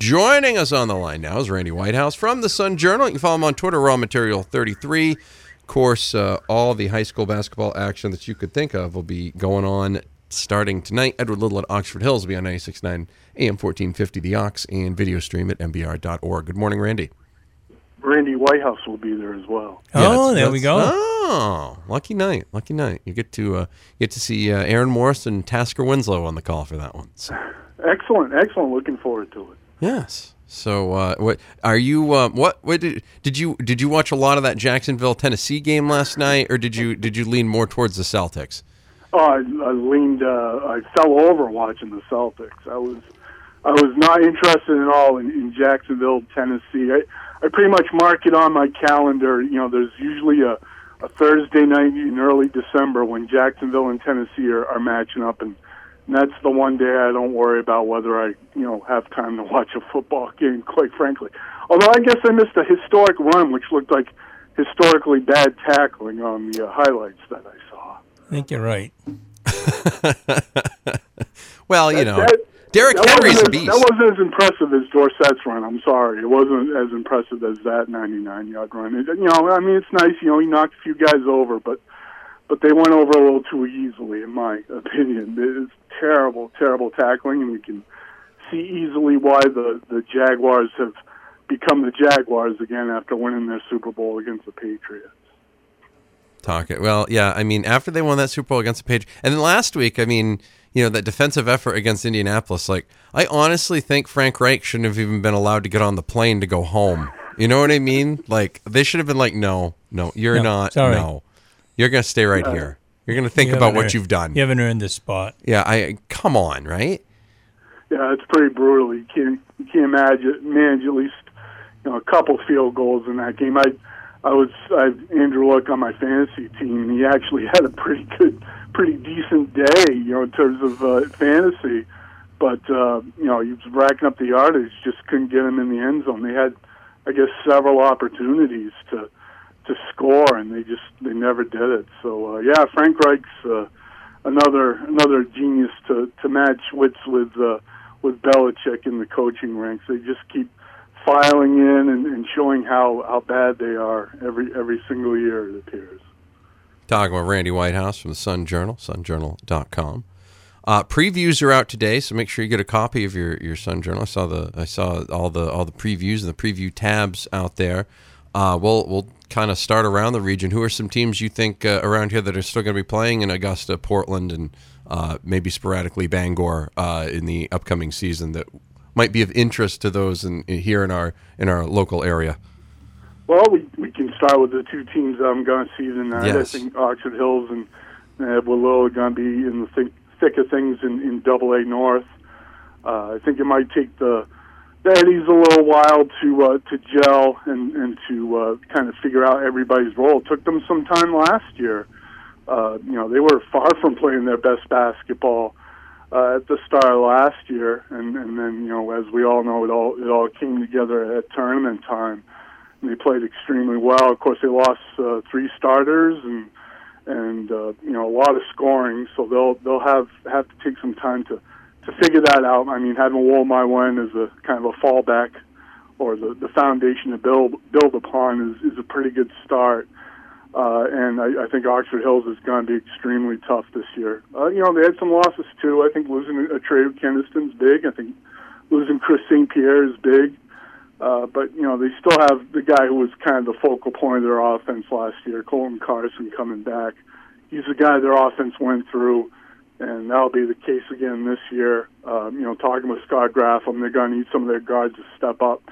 Joining us on the line now is Randy Whitehouse from the Sun Journal. You can follow him on Twitter, Raw Material 33. Of course, uh, all the high school basketball action that you could think of will be going on starting tonight. Edward Little at Oxford Hills will be on 96.9 AM 1450 The Ox and video stream at mbr.org. Good morning, Randy. Randy Whitehouse will be there as well. Oh, there we go. Oh, lucky night, lucky night. You get to uh, get to see uh, Aaron Morris and Tasker Winslow on the call for that one. So, Excellent, excellent. Looking forward to it. Yes. So, uh, what are you? Uh, what? What did did you did you watch a lot of that Jacksonville Tennessee game last night, or did you did you lean more towards the Celtics? Oh, I, I leaned. Uh, I fell over watching the Celtics. I was, I was not interested at all in, in Jacksonville, Tennessee. I, I pretty much mark it on my calendar. You know, there's usually a, a Thursday night in early December when Jacksonville and Tennessee are, are matching up, and, and that's the one day I don't worry about whether I, you know, have time to watch a football game. Quite frankly, although I guess I missed a historic run, which looked like historically bad tackling on the uh, highlights that I saw. I think you're right. Well, you know, That- Derrick that Henry's a wasn't beast. as- That wasn't as impressive as Dorsett's run. I'm sorry, it wasn't as impressive as that 99 yard run. It, you know, I mean, it's nice. You know, he knocked a few guys over, but but they went over a little too easily, in my opinion. It's terrible, terrible tackling, and you can see easily why the the Jaguars have become the Jaguars again after winning their Super Bowl against the Patriots. Talk it. Well, yeah. I mean, after they won that Super Bowl against the Page, and then last week, I mean, you know, that defensive effort against Indianapolis. Like, I honestly think Frank Reich shouldn't have even been allowed to get on the plane to go home. You know what I mean? Like, they should have been like, no, no, you're No, not. sorry. No, you're gonna stay right here. You're gonna think You about what earned- you've done. You haven't earned this spot. Yeah. I come on, right? Yeah, it's pretty brutal. You can't you can't imagine manage at least you know a couple field goals in that game. I I was I had Andrew Luck on my fantasy team, and he actually had a pretty good, pretty decent day, you know, in terms of uh, fantasy. But uh, you know, he was racking up the yardage, just couldn't get him in the end zone. They had, I guess, several opportunities to to score, and they just they never did it. So uh, yeah, Frank Reich's uh, another another genius to to match wits with uh, with Belichick in the coaching ranks. They just keep filing in and, and showing how, how bad they are every every single year. It appears. Talking with Randy Whitehouse from the Sun Journal, sunjournal.com. Uh, previews are out today, so make sure you get a copy of your, your Sun Journal. I saw the I saw all the all the previews and the preview tabs out there. Uh, we'll we'll kind of start around the region. Who are some teams you think uh, around here that are still going to be playing in Augusta, Portland, and uh, maybe sporadically Bangor uh, in the upcoming season that might be of interest to those in, here in our in our local area? Well, we we can start with the two teams I'm going to see tonight. Yes. I think Oxford Hills and uh, Little are going to be in the thick, thick of things in, in Double A North. Uh, I think it might take the the Eddies a little while to uh, to gel and and to uh, kind of figure out everybody's role. It took them some time last year. Uh, you know, they were far from playing their best basketball uh, at the start of last year, and and then you know, as we all know, it all it all came together at tournament time. And they played extremely well. Of course, they lost uh, three starters and and uh, you know a lot of scoring, so they'll they'll have have to take some time to to figure that out. I mean, having Wollmy Wen as a kind of a fallback or the the foundation to build build upon is is a pretty good start. Uh, and I, I think Oxford Hills is going to be extremely tough this year. Uh, you know, they had some losses too. I think losing a trade with Keniston's big. I think losing Chris St. Pierre is big. Uh, but you know they still have the guy who was kind of the focal point of their offense last year, Colton Carson, coming back. He's the guy their offense went through, and that'll be the case again this year. Um, you know, talking with Scott Graffam, they're going to need some of their guards to step up,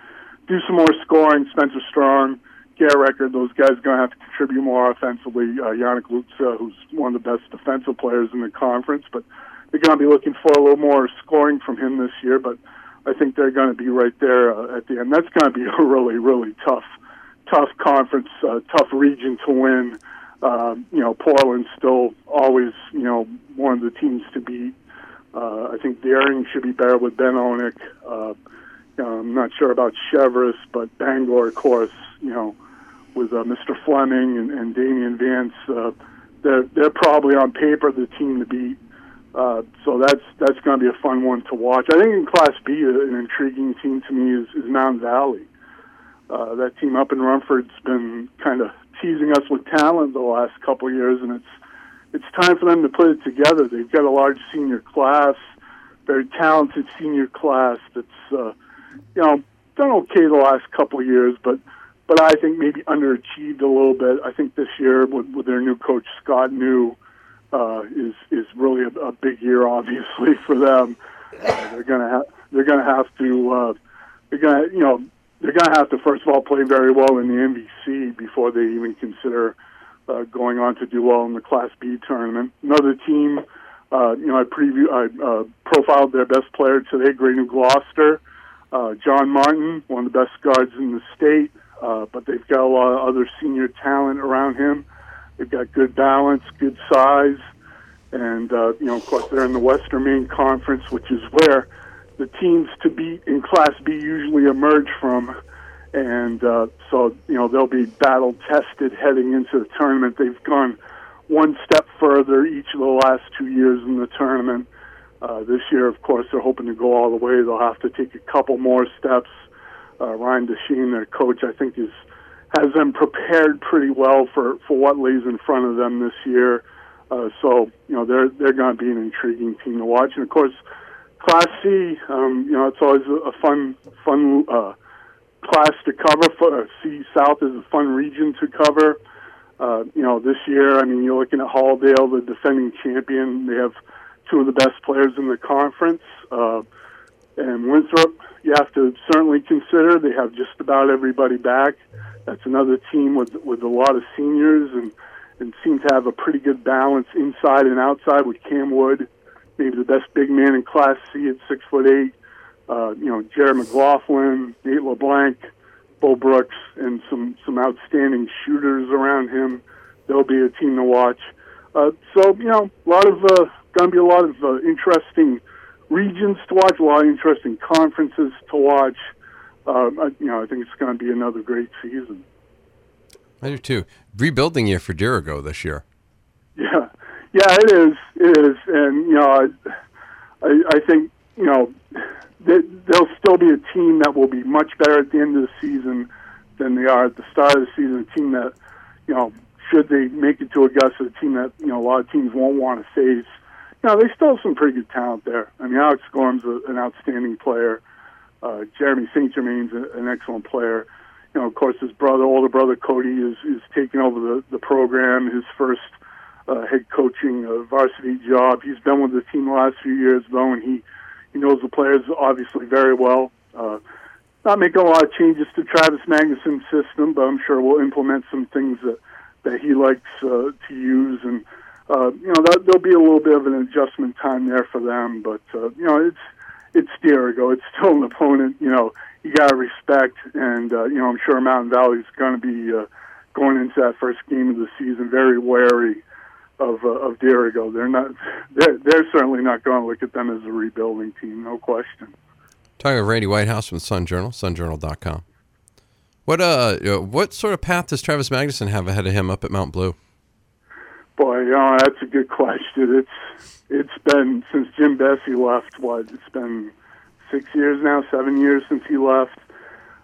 do some more scoring. Spencer Strong, Garrett Record, those guys are going to have to contribute more offensively. Uh, Yannick Lutza, who's one of the best defensive players in the conference, but they're going to be looking for a little more scoring from him this year. But I think they're going to be right there uh, at the end. That's going to be a really, really tough, tough conference, uh, tough region to win. Uh, you know, Portland's still always, you know, one of the teams to beat. Uh, I think Deering should be better with Ben Onik. Uh, you know, I'm not sure about Cheverus, but Bangor, of course, you know, with uh, Mr. Fleming and, and Damian Vance, uh, they're they're probably on paper the team to beat. Uh, so that's that's going to be a fun one to watch. I think in Class B, an intriguing team to me is, is Mountain Valley. Uh, that team up in Rumford's been kind of teasing us with talent the last couple years, and it's it's time for them to put it together. They've got a large senior class, very talented senior class that's uh, you know done okay the last couple of years, but but I think maybe underachieved a little bit. I think this year with, with their new coach Scott New uh, is is really a, a big year, obviously for them. Uh, they're gonna have they're gonna have to uh, they're gonna you know they're gonna have to first of all play very well in the MVC before they even consider uh, going on to do well in the Class B tournament. Another team, uh, you know, I preview I uh, profiled their best player today, Gray New Gloucester. Uh, John Martin, one of the best guards in the state, uh, but they've got a lot of other senior talent around him. They've got good balance, good size, and uh, you know, of course, they're in the Western Maine Conference, which is where the teams to beat in Class B usually emerge from. And uh, so, you know, they'll be battle tested heading into the tournament. They've gone one step further each of the last two years in the tournament. Uh, this year, of course, they're hoping to go all the way. They'll have to take a couple more steps. Uh, Ryan DeShane, their coach, I think is has them prepared pretty well for, for what lays in front of them this year. Uh, so you know they're they're going to be an intriguing team to watch, and of course, Class C, um, you know it's always a, fun fun uh, class to cover. For, uh, C South is a fun region to cover. Uh, you know this year, I mean you're looking at Hall-Dale, the defending champion. They have two of the best players in the conference, uh, and Winthrop. You have to certainly consider they have just about everybody back. That's another team with with a lot of seniors and and seem to have a pretty good balance inside and outside with Cam Wood, maybe the best big man in Class C at six foot eight. Uh, you know, Jared McLaughlin, Nate LeBlanc, Bo Brooks, and some some outstanding shooters around him. They'll be a team to watch. Uh, so you know, a lot of uh, going to be a lot of uh, interesting regions to watch, a lot of interesting conferences to watch. I, you know, I think it's going to be another great season. I do too. Rebuilding year for Dirigo this year. Yeah, yeah, it is. It is, and you know, I, I, think you know they, they'll still be a team that will be much better at the end of the season than they are at the start of the season. A team that you know, should they make it to Augusta, a team that you know a lot of teams won't want to face. Know, they still have some pretty good talent there. I mean, Alex Gorham's a, an outstanding player. Uh, Jeremy St. Germain's a, an excellent player. You know, of course, his brother, older brother Cody, is is taking over the the program. His first uh, head coaching uh, varsity job. He's been with the team the last few years, though, and he he knows the players obviously very well. Uh, not making a lot of changes to Travis Magnuson's system, but I'm sure we'll implement some things that that he likes uh, to use, and uh, you know that, there'll be a little bit of an adjustment time there for them. But uh, you know it's it's Dirigo. It's still an opponent. You know you got to respect, and uh, you know I'm sure Mountain Valley's going to be uh, going into that first game of the season very wary of uh, of Dirigo. They're not. They're, they're certainly not going to look at them as a rebuilding team. No question. Talking with Randy Whitehouse from the Sun Journal, sunjournal.com. What uh, what sort of path does Travis Magnuson have ahead of him up at Mount Blue? Boy, you know, that's a good question. It's it's been since Jim Bessie left. What it's been six years now, seven years since he left.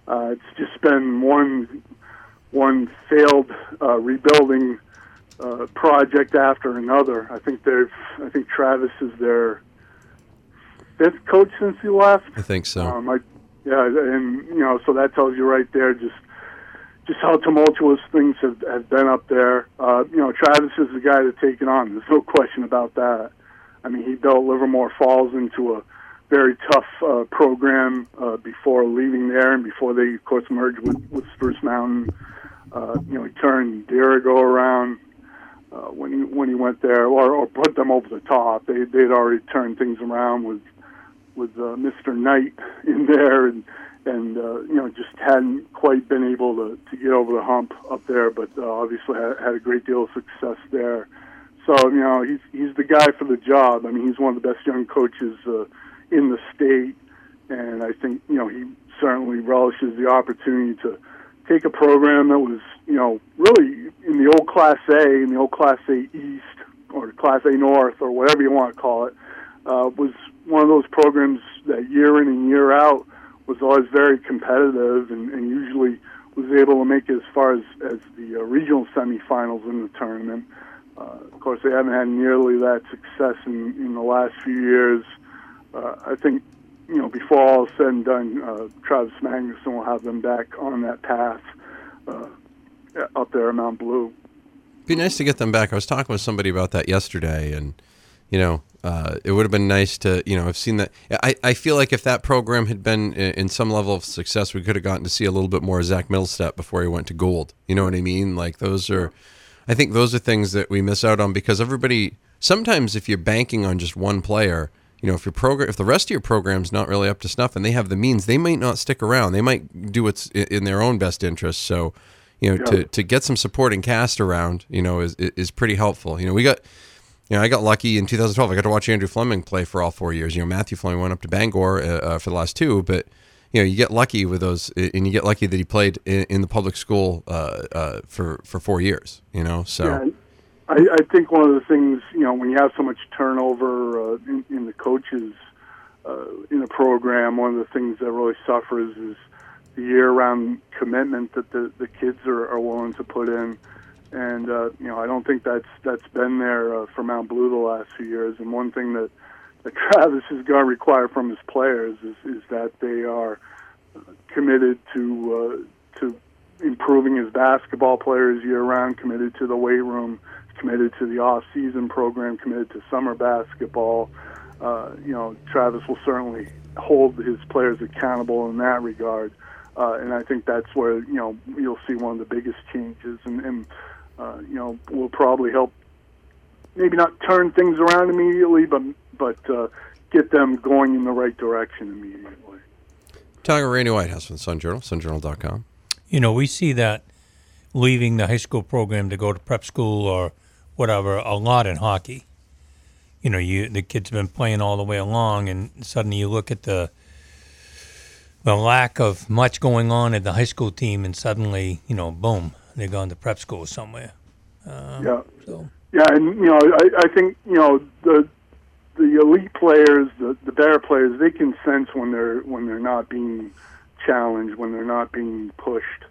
Uh, it's just been one one failed uh, rebuilding uh, project after another. I think they've. I think Travis is their fifth coach since he left. I think so. Um, I, yeah, and you know, so that tells you right there just just how tumultuous things have, have been up there. Uh, you know, Travis is the guy to take it on. There's no question about that. I mean, he built Livermore Falls into a very tough uh, program uh, before leaving there, and before they, of course, merged with, with Spruce Mountain. Uh, you know, he turned Dirigo around uh, when he when he went there, or, or put them over the top. They they'd already turned things around with with uh, Mr. Knight in there, and and uh, you know just hadn't quite been able to to get over the hump up there, but uh, obviously had, had a great deal of success there. So you know he's he's the guy for the job. I mean he's one of the best young coaches uh, in the state, and I think you know he certainly relishes the opportunity to take a program that was you know really in the old Class A, in the old Class A East or Class A North or whatever you want to call it uh, was one of those programs that year in and year out was always very competitive and, and usually was able to make it as far as, as the uh, regional semifinals in the tournament. Uh, of course, they haven't had nearly that success in, in the last few years. Uh, I think, you know, before all is said and done, uh, Travis Magnuson will have them back on that path uh, up there at Mount Blue. Be nice to get them back. I was talking with somebody about that yesterday, and you know, uh, it would have been nice to, you know, I've seen that. I, I feel like if that program had been in, in some level of success, we could have gotten to see a little bit more of Zach Middlestep before he went to Gould. You know what I mean? Like those are, I think those are things that we miss out on because everybody. Sometimes if you're banking on just one player, you know, if your program, if the rest of your program's not really up to snuff, and they have the means, they might not stick around. They might do what's in their own best interest. So, you know, yeah. to, to get some supporting cast around, you know, is is pretty helpful. You know, we got you know, I got lucky in 2012. I got to watch Andrew Fleming play for all four years. You know, Matthew Fleming went up to Bangor uh, uh, for the last two, but you know, you get lucky with those, and you get lucky that he played in, in the public school uh, uh, for for four years. You know, so. Yeah, I, I think one of the things you know when you have so much turnover uh, in, in the coaches uh, in a program, one of the things that really suffers is the year-round commitment that the the kids are, are willing to put in and uh, you know I don't think that's that's been there uh, for Mount Blue the last few years. And one thing that that Travis is going to require from his players is is that they are uh, committed to uh, to improving his basketball players year round, committed to the weight room, committed to the off season program, committed to summer basketball. Uh, you know, Travis will certainly hold his players accountable in that regard. Uh, and I think that's where you know you'll see one of the biggest changes. And, and uh, you know, will probably help maybe not turn things around immediately, but but uh, get them going in the right direction immediately. Talking Randy Whitehouse from the Sun Journal, sunjournal.com. You know, we see that leaving the high school program to go to prep school or whatever a lot in hockey. You know, you the kids have been playing all the way along, and suddenly you look at the the lack of much going on at the high school team, and suddenly, you know, boom, they're going to prep school somewhere. Um, yeah. So. Yeah, and you know, I, I think you know the the elite players, the the better players, they can sense when they're when they're not being challenged, when they're not being pushed,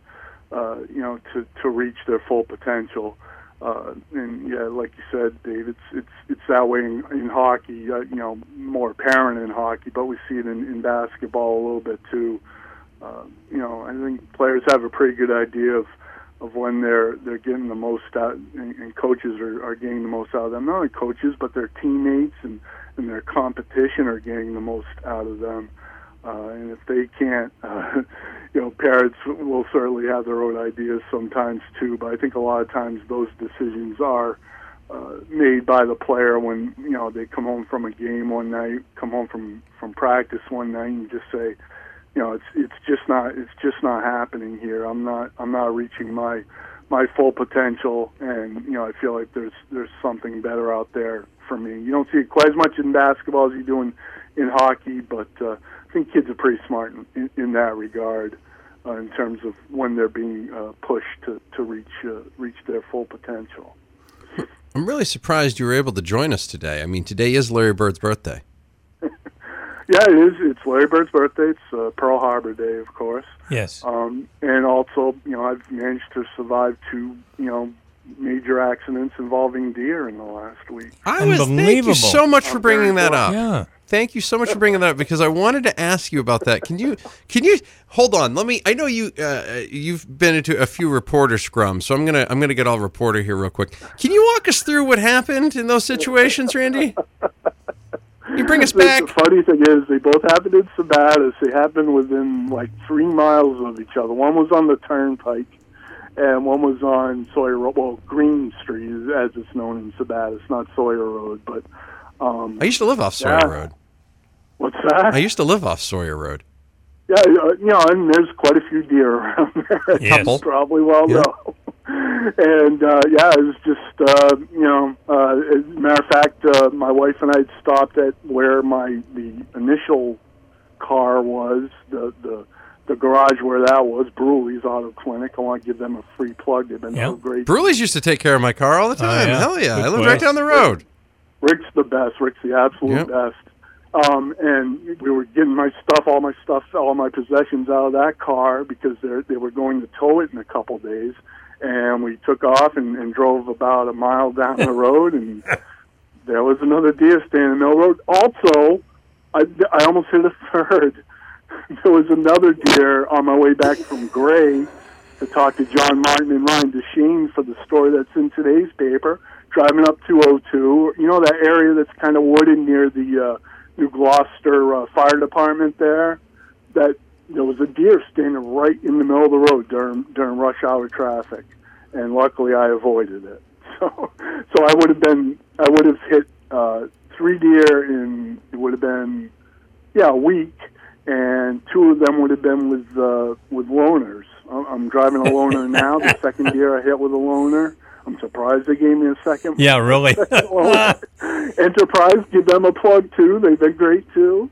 uh, you know, to to reach their full potential. Uh, and yeah, like you said, Dave, it's it's it's that way in, in hockey. Uh, you know, more apparent in hockey, but we see it in, in basketball a little bit too. Uh, you know, I think players have a pretty good idea of of when they're they're getting the most out, and, and coaches are, are getting the most out of them. Not only coaches, but their teammates and and their competition are getting the most out of them. Uh, and if they can't, uh, you know, parents will certainly have their own ideas sometimes too. But I think a lot of times those decisions are uh, made by the player when you know they come home from a game one night, come home from from practice one night, and just say, you know, it's it's just not it's just not happening here. I'm not I'm not reaching my my full potential, and you know, I feel like there's there's something better out there for me. You don't see it quite as much in basketball as you do in in hockey, but uh, I think kids are pretty smart in, in, in that regard. Uh, in terms of when they're being uh, pushed to, to reach uh, reach their full potential. I'm really surprised you were able to join us today. I mean, today is Larry Bird's birthday. Yeah, it is. It's Larry Bird's birthday. It's uh, Pearl Harbor Day, of course. Yes. Um, and also, you know, I've managed to survive two, you know, major accidents involving deer in the last week. I was. Thank you so much for bringing that up. Yeah. Thank you so much for bringing that up because I wanted to ask you about that. Can you can you hold on? Let me. I know you uh, you've been into a few reporter scrums, so I'm gonna I'm gonna get all reporter here real quick. Can you walk us through what happened in those situations, Randy? You bring us back. The funny thing is, they both happened in Sabattus. They happened within like three miles of each other. One was on the Turnpike, and one was on Sawyer Road. Well, Green Street, as it's known in Sabattus, not Sawyer Road. But um, I used to live off Sawyer yeah. Road. What's that? I used to live off Sawyer Road. Yeah, uh, you know, and there's quite a few deer around there. Yes. You probably well Yeah. know. and uh, yeah, it was just uh, you know, uh, as a matter of fact, uh, my wife and I had stopped at where my the initial car was, the the the garage where that was, Bruley's Auto Clinic. I want to give them a free plug. They've been Yeah. so great. Bruley's used to take care of my car all the time. yeah. Hell yeah! Good I lived right down the road. Rick's the best. Rick's the absolute Yep. best. Um, and we were getting my stuff, all my stuff, all my possessions out of that car because they they were going to tow it in a couple days. And we took off and, and drove about a mile down the road, and there was another deer standing in the middle of the road. Also, I, I almost hit a third. There was another deer on my way back from Gray to talk to John Martin and Ryan DeShane for the story that's in today's paper. Driving up 202, you know that area that's kind of wooded near the uh, New Gloucester uh, Fire Department there. That there was a deer standing right in the middle of the road during during rush hour traffic, and luckily I avoided it. So, so I would have been I would have hit uh, three deer in it would have been yeah a week, and two of them would have been with uh, with loaners. I'm I'm driving a loaner now. The second year I hit with a loaner. I'm surprised they gave me a second. Yeah, really. Enterprise, give them a plug too. They've been great too.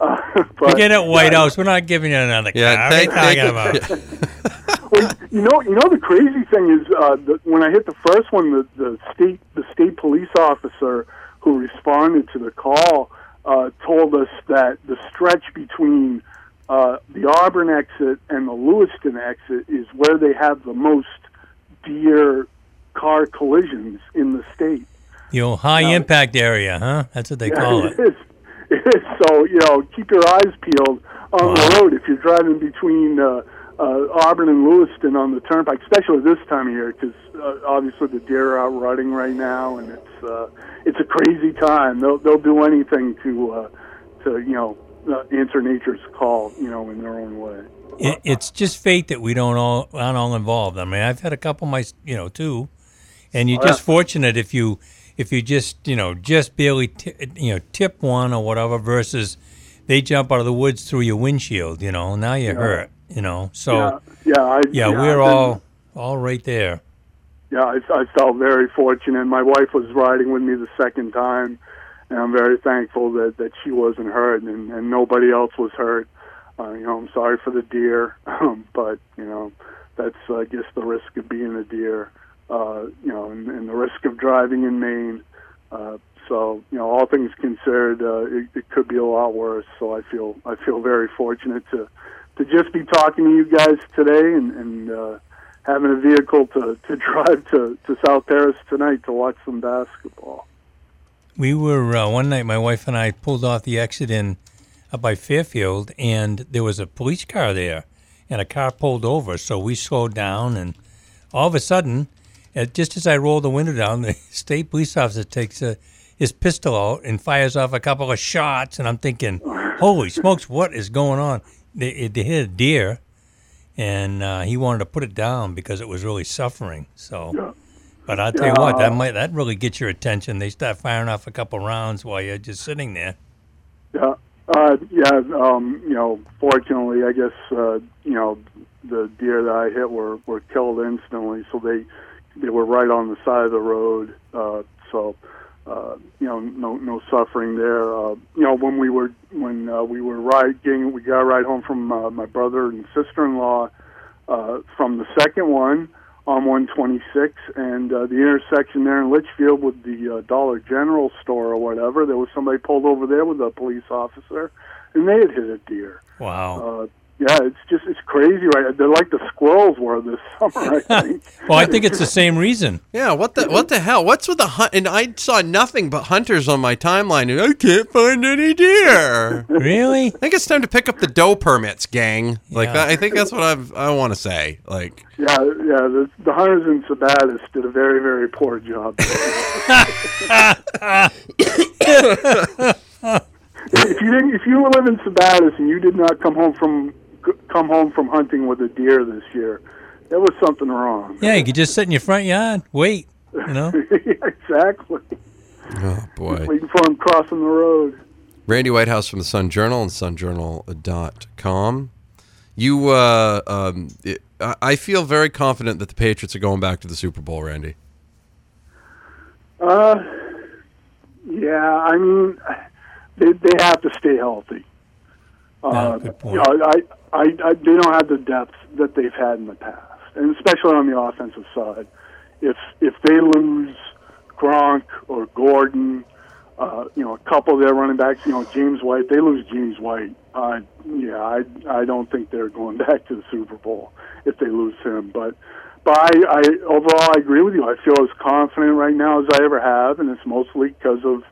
Uh, but, Forget it, Whitehouse. We're not giving you another Yeah, car. thank, what are you talking about? Well, you know, you know the crazy thing is uh, the, when I hit the first one, the, the state the state police officer who responded to the call uh, told us that the stretch between uh, the Auburn exit and the Lewiston exit is where they have the most deer car collisions in the state. You know, high impact area, huh? That's what they call it. it is. It is. So you know, keep your eyes peeled on the road if you're driving between uh, uh, Auburn and Lewiston on the turnpike, especially this time of year, because uh, obviously the deer are out rutting right now, and it's uh, it's a crazy time. They'll they'll do anything to uh, to you know uh, answer nature's call, you know, in their own way. it. It's just fate that we don't all aren't all involved. I mean, I've had a couple of my, you know, too, and you're Oh, just yeah. fortunate if you if you just you know just barely t- you know tip one or whatever versus they jump out of the woods through your windshield. You know, now you're hurt. You know, so yeah, yeah, I, yeah, we're all all right there. Yeah, I, I felt very fortunate. My wife was riding with me the second time, and I'm very thankful that that she wasn't hurt and, and nobody else was hurt. Uh, you know, I'm sorry for the deer, um, but you know, that's I guess the risk of being a deer. Uh, you know, and, and the risk of driving in Maine. Uh, so you know, all things considered, uh, it, it could be a lot worse. So I feel I feel very fortunate to to just be talking to you guys today and, and uh, having a vehicle to, to drive to, to South Paris tonight to watch some basketball. We were uh, one night. My wife and I pulled off the exit in up by Fairfield, and there was a police car there, and a car pulled over. So we slowed down, and all of a sudden, uh, just as I rolled the window down, the state police officer takes uh, his pistol out and fires off a couple of shots, and I'm thinking, "Holy smokes, what is going on?" They, they hit a deer, and uh, he wanted to put it down because it was really suffering. So. Yeah. But I'll tell you what, that might that really gets your attention. They start firing off a couple rounds while you're just sitting there. Yeah, uh, yeah. Um, you know, fortunately, I guess uh, you know the deer that I hit were were killed instantly. So they they were right on the side of the road. Uh, so uh, you know, no no suffering there. Uh, you know, when we were when uh, we were riding, we got a ride home from uh, my brother and sister-in-law uh, from the second one on 126 and uh, the intersection there in Litchfield with the uh, Dollar General store or whatever. There was somebody pulled over there with a police officer, and they had hit a deer. Wow. Uh, yeah, it's just it's crazy, right? They're like the squirrels were this summer, I think. well, I think it's the same reason. Yeah, what the what the hell? What's with the hunt? And I saw nothing but hunters on my timeline, and I can't find any deer. Really? I think it's time to pick up the doe permits, gang. Like Yeah. that. I think that's what I've, I want to say. Like, Yeah, yeah. The, the hunters in Sabattus did a very, very poor job. if you didn't, if you live in Sabattus and you did not come home from come home from hunting with a deer this year, there was something wrong. Yeah, you could just sit in your front yard, wait. You know. exactly. oh boy. Waiting for him crossing the road. Randy Whitehouse from the Sun Journal and sunjournal.com. You, uh, um, it, I I feel very confident that the Patriots are going back to the Super Bowl, Randy. Uh, yeah. I mean, they they have to stay healthy. Uh, good point. You know, I, I, I, they don't have the depth that they've had in the past, and especially on the offensive side. If if they lose Gronk or Gordon Uh, you know, a couple of their running backs, you know, James White, they lose James White. Uh, yeah, I I don't think they're going back to the Super Bowl if they lose him. But but I, I overall I agree with you. I feel as confident right now as I ever have, and it's mostly because of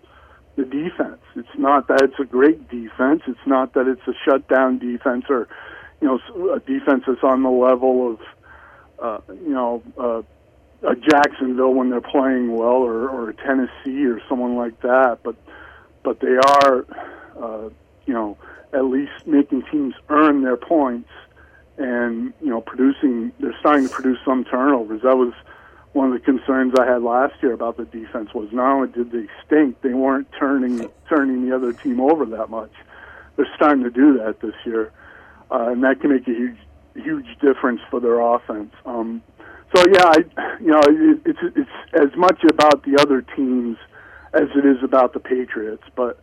the defense. It's not that it's a great defense. It's not that it's a shutdown defense or you know a defense that's on the level of uh, you know. Uh, a Jacksonville when they're playing well, or, or Tennessee or someone like that. But but they are, uh, you know, at least making teams earn their points, and you know, producing. They're starting to produce some turnovers. That was one of the concerns I had last year about the defense. Was not only did they stink, they weren't turning turning the other team over that much. They're starting to do that this year, uh, and that can make a huge huge difference for their offense. Um, so yeah, I, you know, it, it's it's as much about the other teams as it is about the Patriots. But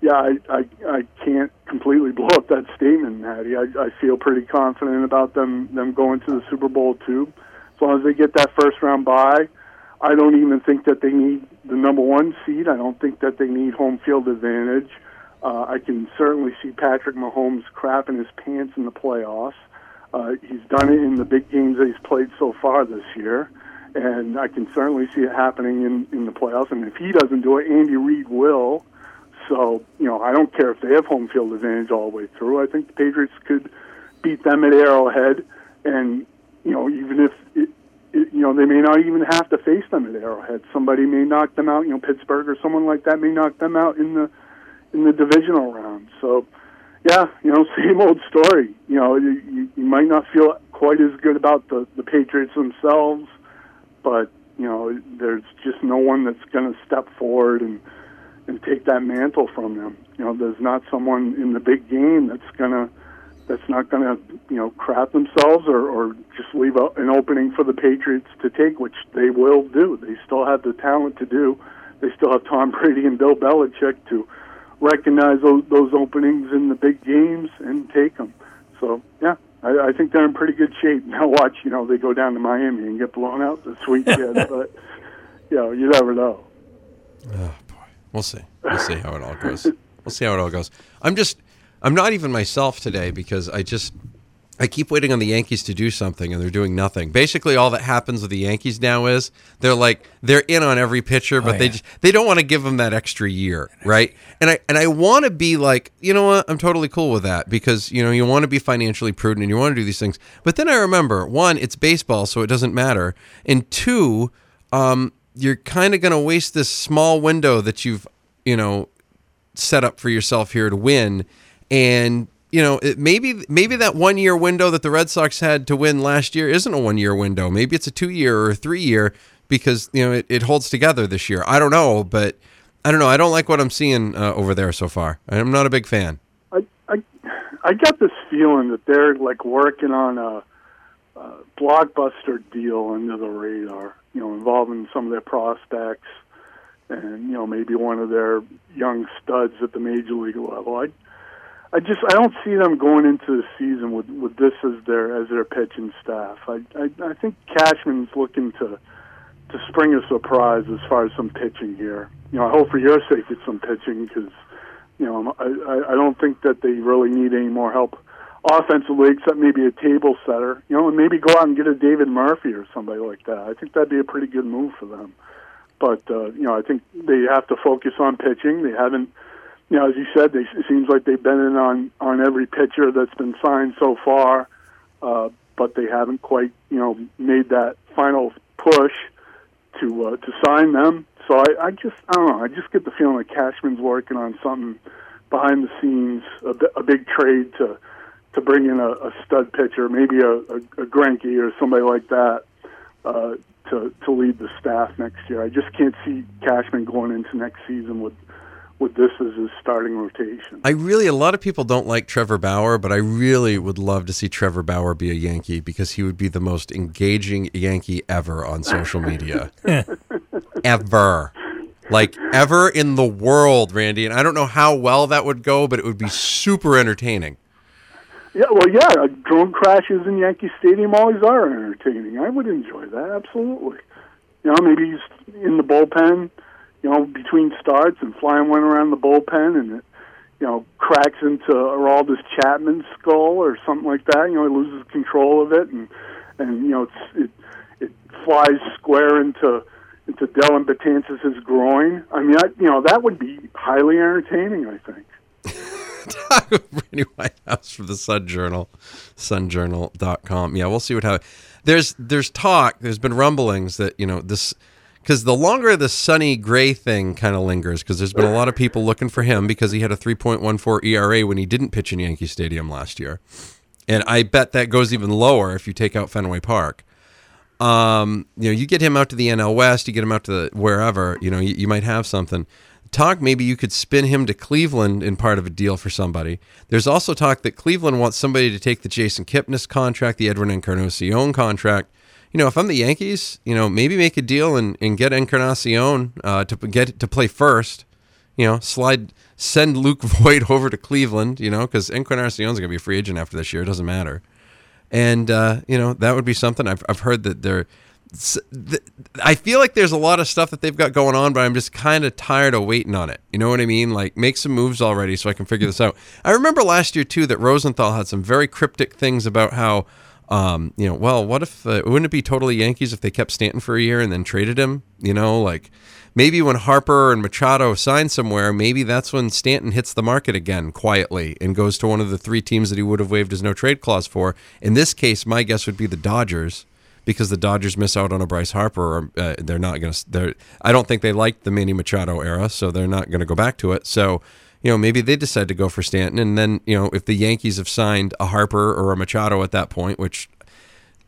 yeah, I I, I can't completely blow up that statement, Hattie. I, I feel pretty confident about them them going to the Super Bowl too, long as they get that first round bye. I don't even think that they need the number one seed. I don't think that they need home field advantage. Uh, I can certainly see Patrick Mahomes crapping his pants in the playoffs. Uh, he's done it in the big games that he's played so far this year, and I can certainly see it happening in, in the playoffs. And if he doesn't do it, Andy Reid will. So, you know, I don't care if they have home field advantage all the way through. I think the Patriots could beat them at Arrowhead, and, you know, even if, it, it, you know, they may not even have to face them at Arrowhead. Somebody may knock them out, you know, Pittsburgh or someone like that may knock them out in the in the divisional round. So, yeah, you know, same old story. You know, you, you might not feel quite as good about the the Patriots themselves, but you know, there's just no one that's going to step forward and and take that mantle from them. You know, there's not someone in the big game that's gonna that's not going to you know crap themselves or, or just leave a, an opening for the Patriots to take, which they will do. They still have the talent to do. They still have Tom Brady and Bill Belichick to recognize those, those openings in the big games and take them. So yeah, I, I think they're in pretty good shape. Now watch, you know, they go down to Miami and get blown out this weekend, but you know, you never know. Oh boy, we'll see. We'll see how it all goes. We'll see how it all goes. I'm just, I'm not even myself today because I just I keep waiting on the Yankees to do something, and they're doing nothing. Basically, all that happens with the Yankees now is they're like they're in on every pitcher, but Oh, they just, they don't want to give them that extra year, right? And I and I want to be like, you know what? I'm totally cool with that because you know you want to be financially prudent and you want to do these things. But then I remember one, it's baseball, so it doesn't matter, and two, um, you're kind of going to waste this small window that you've you know set up for yourself here to win and you know it, maybe maybe that one year window that the Red Sox had to win last year isn't a one year window. Maybe it's a two year or a three year because you know it, it holds together this year. I don't know but I don't know. I don't like what I'm seeing uh, over there so far. I'm not a big fan. I, I I got this feeling that they're like working on a, a blockbuster deal under the radar, you know, involving some of their prospects and you know maybe one of their young studs at the major league level. I I just I don't see them going into the season with with this as their as their pitching staff. I I, I think Cashman's looking to to spring a surprise as far as some pitching here. You know, I hope for your sake it's some pitching because you know, I, I don't think that they really need any more help offensively, except maybe a table setter. You know, and maybe go out and get a David Murphy or somebody like that. I think that'd be a pretty good move for them. But uh, you know, I think they have to focus on pitching. They haven't, you know, as you said, they, it seems like they've been in on on every pitcher that's been signed so far, uh, but they haven't quite, you know, made that final push to uh, to sign them. So I, I just I don't know. I just get the feeling that Cashman's working on something behind the scenes, a, a big trade to to bring in a, a stud pitcher, maybe a, a, a Greinke or somebody like that uh, to to lead the staff next year. I just can't see Cashman going into next season with with this as his starting rotation. I really a lot of people don't like Trevor Bauer but I really would love to see Trevor Bauer be a Yankee because he would be the most engaging Yankee ever on social media ever. Like ever in the world, Randy. And I don't know how well that would go, but it would be super entertaining. Yeah, well, yeah, uh, drone crashes in Yankee Stadium always are entertaining. I would enjoy that absolutely. You know, maybe he's in the bullpen, you know, between starts and flying one around the bullpen and it, you know, cracks into Aroldis Chapman's skull or something like that. You know, he loses control of it and and you know it's, it it flies square into into Dellin Betances' groin. I mean, I, you know, that would be highly entertaining. I think. Randy Whitehouse from the Sun Journal, sunjournal.com. Yeah, we'll see what happens. There's there's talk, there's been rumblings that, you know, this because the longer the Sonny Gray thing kind of lingers, because there's been a lot of people looking for him because he had a 3.14 ERA when he didn't pitch in Yankee Stadium last year. And I bet that goes even lower if you take out Fenway Park. Um, you know, you get him out to the NL West, you get him out to the wherever, you know, you, you might have something talk maybe you could spin him to Cleveland in part of a deal for somebody. There's also talk that Cleveland wants somebody to take the Jason Kipnis contract, the Edwin Encarnacion contract. You know, if I'm the Yankees, you know, maybe make a deal and, and get Encarnacion uh, to get to play first. You know, slide send Luke Voit over to Cleveland. You know, because Encarnacion's going to be a free agent after this year. It doesn't matter. And uh, you know that would be something. I've I've heard that they're I feel like there's a lot of stuff that they've got going on, but I'm just kind of tired of waiting on it. You know what I mean? Like, make some moves already so I can figure this out. I remember last year, too, that Rosenthal had some very cryptic things about how, um, you know, well, what if, uh, wouldn't it be totally Yankees if they kept Stanton for a year and then traded him? You know, like maybe when Harper and Machado sign somewhere, maybe that's when Stanton hits the market again quietly and goes to one of the three teams that he would have waived his no trade clause for. In this case, my guess would be the Dodgers because the Dodgers miss out on a Bryce Harper. Or, uh, they're not going to. I don't think they liked the Manny Machado era, so they're not going to go back to it. So, you know, maybe they decide to go for Stanton, and then you know, if the Yankees have signed a Harper or a Machado at that point, which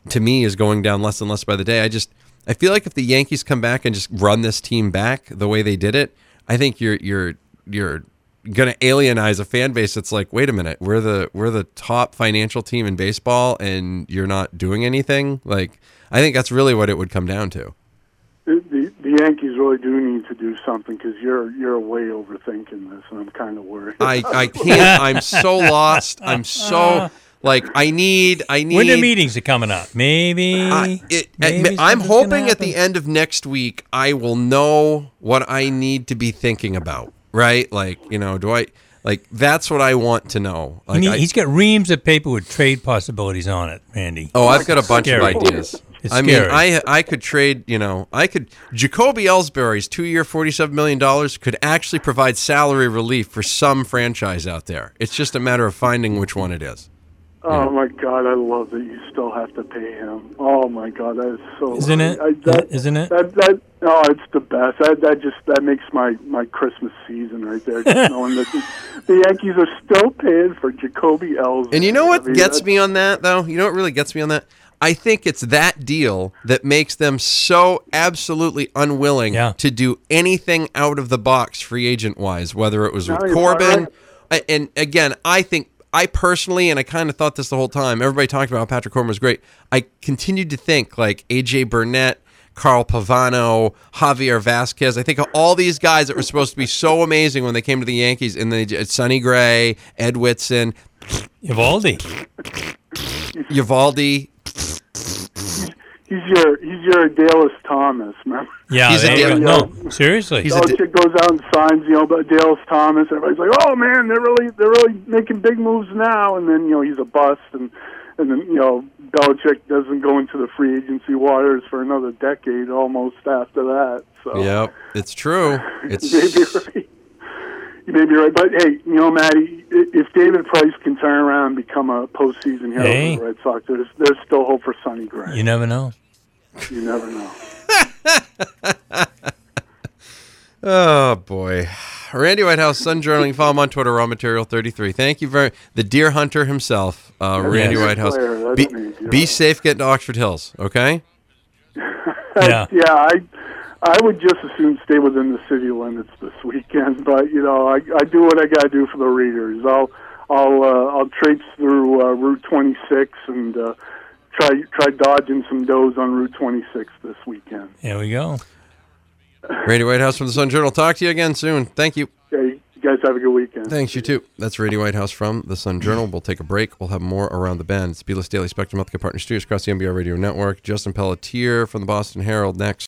to me is going down less and less by the day, I just I feel like if the Yankees come back and just run this team back the way they did it, I think you're you're you're going to alienize a fan base that's like wait a minute we're the we're the top financial team in baseball and you're not doing anything? Like i think that's really what it would come down to. The Yankees really do need to do something because you're you're way overthinking this, and I'm kind of worried. I, I can't. I'm so lost. I'm so uh. like I need I need. When the meetings are coming up, maybe. I, it, maybe I'm hoping at the end of next week I will know what I need to be thinking about. Right? Like you know, do I like that's what I want to know. He Like need- I- he's got reams of paper with trade possibilities on it, Randy. Oh, I've got a bunch Scary. of ideas. It's I mean. I I could trade. You know, I could. Jacoby Ellsbury's two-year, forty-seven million dollars could actually provide salary relief for some franchise out there. It's just a matter of finding which one it is. Oh my God, I love that you still have to pay him. Oh my God, that is so. Isn't it? I, that, Isn't it? That, that oh, it's the best. That that just that makes my my Christmas season right there. Just knowing that the, the Yankees are still paying for Jacoby Ellsbury. And you know what I mean, gets me on that though? You know what really gets me on that? I think it's that deal that makes them so absolutely unwilling Yeah. to do anything out of the box free agent wise, whether it was with No, you're Corbin. right. And again, I think I personally, and I kind of thought this the whole time, everybody talked about how Patrick Corbin was great. I continued to think like AJ Burnett, Carl Pavano, Javier Vazquez. I think of all these guys that were supposed to be so amazing when they came to the Yankees, and they uh, Sonny Gray, Ed Whitson, Eovaldi. Uvalde. He's your he's your Adalius Thomas, remember? Yeah, He's a there you go. No, seriously. He's a- Belichick goes out and signs, you know, about Adalius Thomas. Everybody's like, "Oh man, they're really they're really making big moves now." And then you know he's a bust, and and then you know Belichick doesn't go into the free agency waters for another decade almost after that. So Yep, it's true. It's you may be right. You may be right, but hey, you know, Maddie, if David Price can turn around and become a postseason hero Hey. for the Red Sox, there's there's still hope for Sonny Gray. You never know. You never know. oh boy. Randy Whitehouse, Sun Journaling. You follow him on Twitter, Raw Material 33. Thank you very the deer hunter himself, uh, Randy Yes. Whitehouse. Player, Be, be safe getting to Oxford Hills, okay? Yeah. yeah, I I would just as soon stay within the city limits this weekend, but you know, I I do what I got to do for the readers. I'll I'll uh, I'll traipse through uh, Route 26 and uh, try try dodging some does on Route 26 this weekend. There we go. Randy Whitehouse from the Sun Journal. Talk to you again soon. Thank you. Okay, you guys have a good weekend. Thanks, you too. That's Randy Whitehouse from the Sun Journal. We'll take a break. We'll have more around the bend. It's Beatles Daily Spectrum Healthcare Partner Studios across the NBR Radio Network. Justin Pelletier from the Boston Herald next.